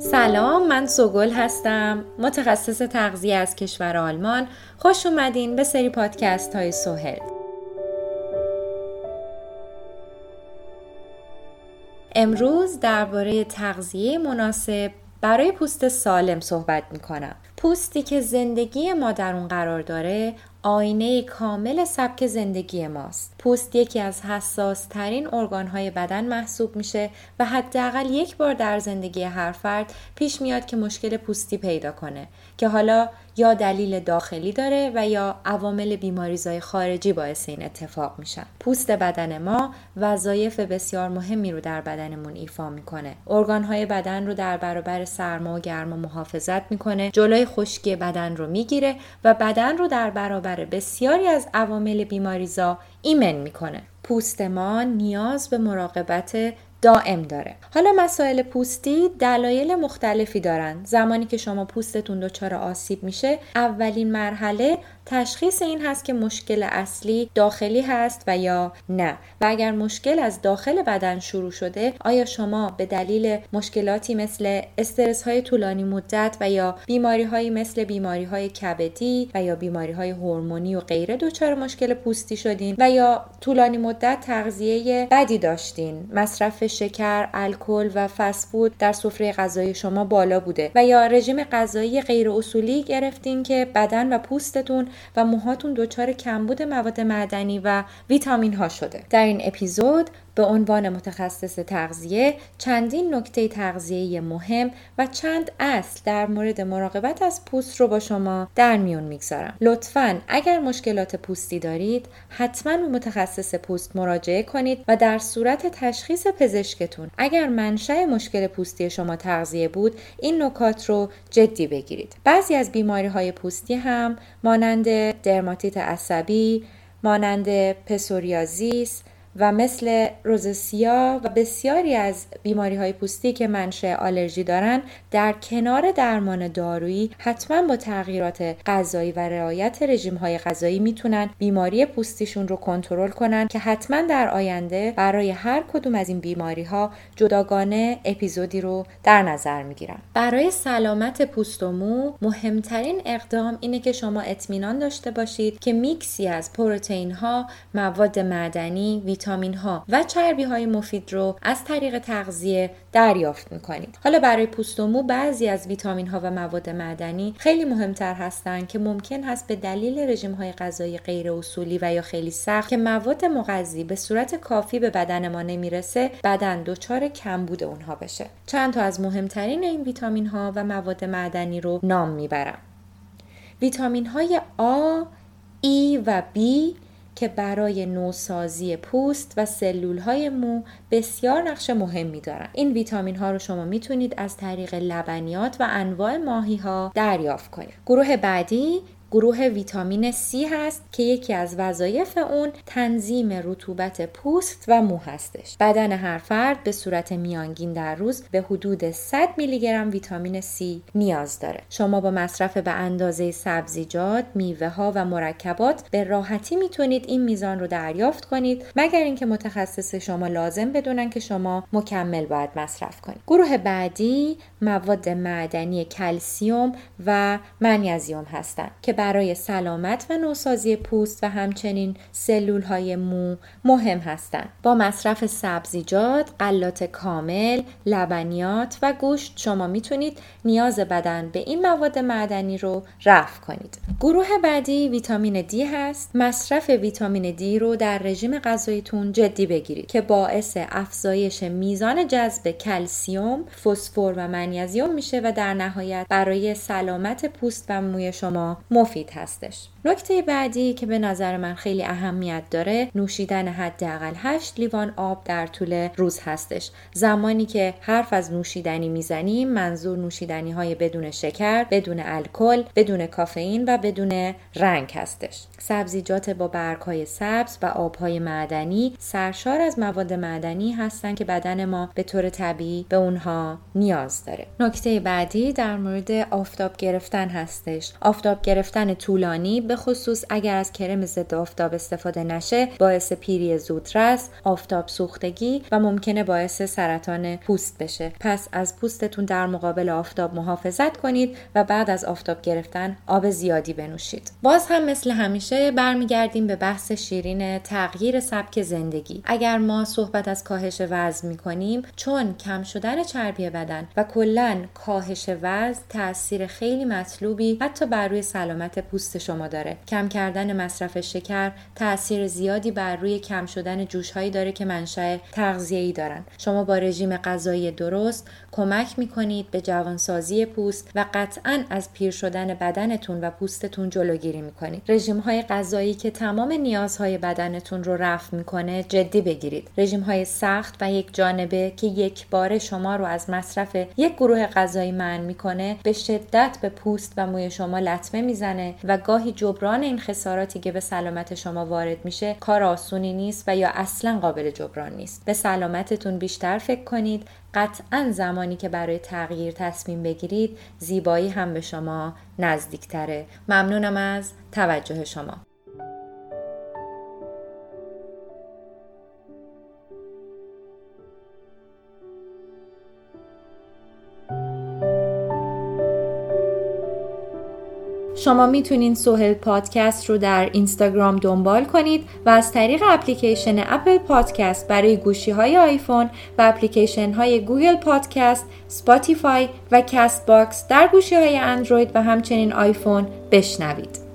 سلام من سوگل هستم. متخصص تغذیه از کشور آلمان. خوش اومدین به سری پادکست های سوهل. امروز درباره تغذیه مناسب برای پوست سالم صحبت می. پوستی که زندگی ما در اون قرار داره آینه کامل سبک زندگی ماست. پوست یکی از حساس ترین ارگان های بدن محسوب میشه و حداقل یک بار در زندگی هر فرد پیش میاد که مشکل پوستی پیدا کنه که حالا یا دلیل داخلی داره و یا عوامل بیماریزای خارجی باعث این اتفاق میشن پوست بدن ما وظایف بسیار مهمی رو در بدنمون ایفا می‌کنه ارگانهای بدن رو در برابر سرما و گرما محافظت می‌کنه جلوی خشکی بدن رو می‌گیره و بدن رو در برابر بسیاری از عوامل بیماریزا ایمن می‌کنه. پوست ما نیاز به مراقبت دائم داره. حالا مسائل پوستی دلایل مختلفی دارن. زمانی که شما پوستتون دچار آسیب میشه اولین مرحله تشخیص این هست که مشکل اصلی داخلی هست و یا نه. و اگر مشکل از داخل بدن شروع شده آیا شما به دلیل مشکلاتی مثل استرس های طولانی مدت و یا بیماری های مثل بیماری های کبدی و یا بیماری های هورمونی و غیره دچار مشکل پوستی شدین و یا طولانی مدت تغذیه بدی داشتین؟ مصرف شکر الکل و فسفود در سفره غذایی شما بالا بوده و یا رژیم غذایی غیر اصولی گرفتین که بدن و پوستتون و موهاتون دچار کمبود مواد معدنی و ویتامین ها شده. در این اپیزود به عنوان متخصص تغذیه چندین نکته تغذیه مهم و چند اصل در مورد مراقبت از پوست رو با شما در میون می‌گذارم. لطفا اگر مشکلات پوستی دارید حتما به متخصص پوست مراجعه کنید و در صورت تشخیص پزشکتون. اگر منشأ مشکل پوستی شما تغذیه بود این نکات رو جدی بگیرید. بعضی از بیماری های پوستی هم مانند درماتیت عصبی مانند پسوریازیس و مثل روزسیا و بسیاری از بیماری های پوستی که منشأ آلرژی دارن در کنار درمان دارویی حتما با تغییرات غذایی و رعایت رژیم های غذایی می‌تونن بیماری پوستیشون رو کنترل کنن که حتما در آینده برای هر کدوم از این بیماری ها جداگانه اپیزودی رو در نظر می‌گیرم برای سلامت پوست و مو مهمترین اقدام اینه که شما اطمینان داشته باشید که میکسی از پروتئین ها مواد معدنی ویتامین ها و چربی های مفید رو از طریق تغذیه دریافت می‌کنید. حالا برای پوست و مو بعضی از ویتامین ها و مواد معدنی خیلی مهمتر هستند که ممکن هست به دلیل رژیم های غذایی غیر اصولی و یا خیلی سخت که مواد مغذی به صورت کافی به بدن ما نمی‌رسه بدن دچار کمبود اونها بشه. چند تا از مهمترین این ویتامین ها و مواد معدنی رو نام می‌برم. ویتامین های A, E و B که برای نوسازی پوست و سلول های مو بسیار نقش مهمی دارن این ویتامین ها رو شما می‌تونید از طریق لبنیات و انواع ماهی ها دریافت کنید. گروه بعدی گروه ویتامین C هست که یکی از وظایف اون تنظیم رطوبت پوست و مو هستش. بدن هر فرد به صورت میانگین در روز به حدود 100 میلی گرم ویتامین C نیاز داره. شما با مصرف به اندازه سبزیجات، میوه ها و مرکبات به راحتی می‌تونید این میزان رو دریافت کنید مگر اینکه متخصص شما لازم بدونن که شما مکمل باید مصرف کنید. گروه بعدی مواد معدنی کلسیوم و منیزیم هستند که برای سلامت و نوسازی پوست و همچنین سلول های مو مهم هستند. با مصرف سبزیجات، غلات کامل، لبنیات و گوشت شما می‌تونید نیاز بدن به این مواد معدنی رو رفع کنید. گروه بعدی ویتامین دی هست. مصرف ویتامین دی رو در رژیم غذاییتون جدی بگیرید که باعث افزایش میزان جذب کلسیوم، فسفر و منیزیم میشه و در نهایت برای سلامت پوست و موی شما مفید هستش. نکته بعدی که به نظر من خیلی اهمیت داره نوشیدن حداقل 8 لیوان آب در طول روز هستش. زمانی که حرف از نوشیدنی می‌زنیم منظور نوشیدنی های بدون شکر بدون الکل بدون کافئین و بدون رنگ هستش. سبزیجات با برگ های سبز و آب های معدنی سرشار از مواد معدنی هستند که بدن ما به طور طبیعی به اونها نیاز داره. نکته بعدی در مورد آفتاب گرفتن هستش. آفتاب گرفتن طولانی به خصوص اگر از کرم ضد آفتاب استفاده نشه باعث پیری زودرس، آفتاب سوختگی و ممکنه باعث سرطان پوست بشه. پس از پوستتون در مقابل آفتاب محافظت کنید و بعد از آفتاب گرفتن آب زیادی بنوشید. باز هم مثل همیشه برمیگردیم به بحث شیرین تغییر سبک زندگی. اگر ما صحبت از کاهش وزن می‌کنیم چون کم شدن چربی بدن و کلا کاهش وزن تاثیر خیلی مطلوبی حتی بر روی سلامت پوست شما داره. کم کردن مصرف شکر تاثیر زیادی بر روی کم شدن جوشهایی داره که منشأ تغذیه‌ای دارن. شما با رژیم غذایی درست کمک می‌کنید به جوانسازی پوست و قطعا از پیر شدن بدنتون و پوستتون جلوگیری می‌کنید. رژیم های غذایی که تمام نیازهای بدنتون رو رفع می‌کنه جدی بگیرید. رژیم های سخت و یک جانبه که یک بار شما رو از مصرف یک گروه غذایی منع می‌کنه به شدت به پوست و موی شما لطمه می‌زنه و گاهی جبران این خساراتی که به سلامت شما وارد میشه کار آسونی نیست و یا اصلا قابل جبران نیست. به سلامتتون بیشتر فکر کنید. قطعا زمانی که برای تغییر تصمیم بگیرید زیبایی هم به شما نزدیکتره. ممنونم از توجه شما. شما می‌تونین سوهل پادکست رو در اینستاگرام دنبال کنید و از طریق اپلیکیشن اپل پادکست برای گوشی های آیفون و اپلیکیشن های Google Podcast، Spotify و Castbox در گوشی های اندروید و همچنین آیفون بشنوید.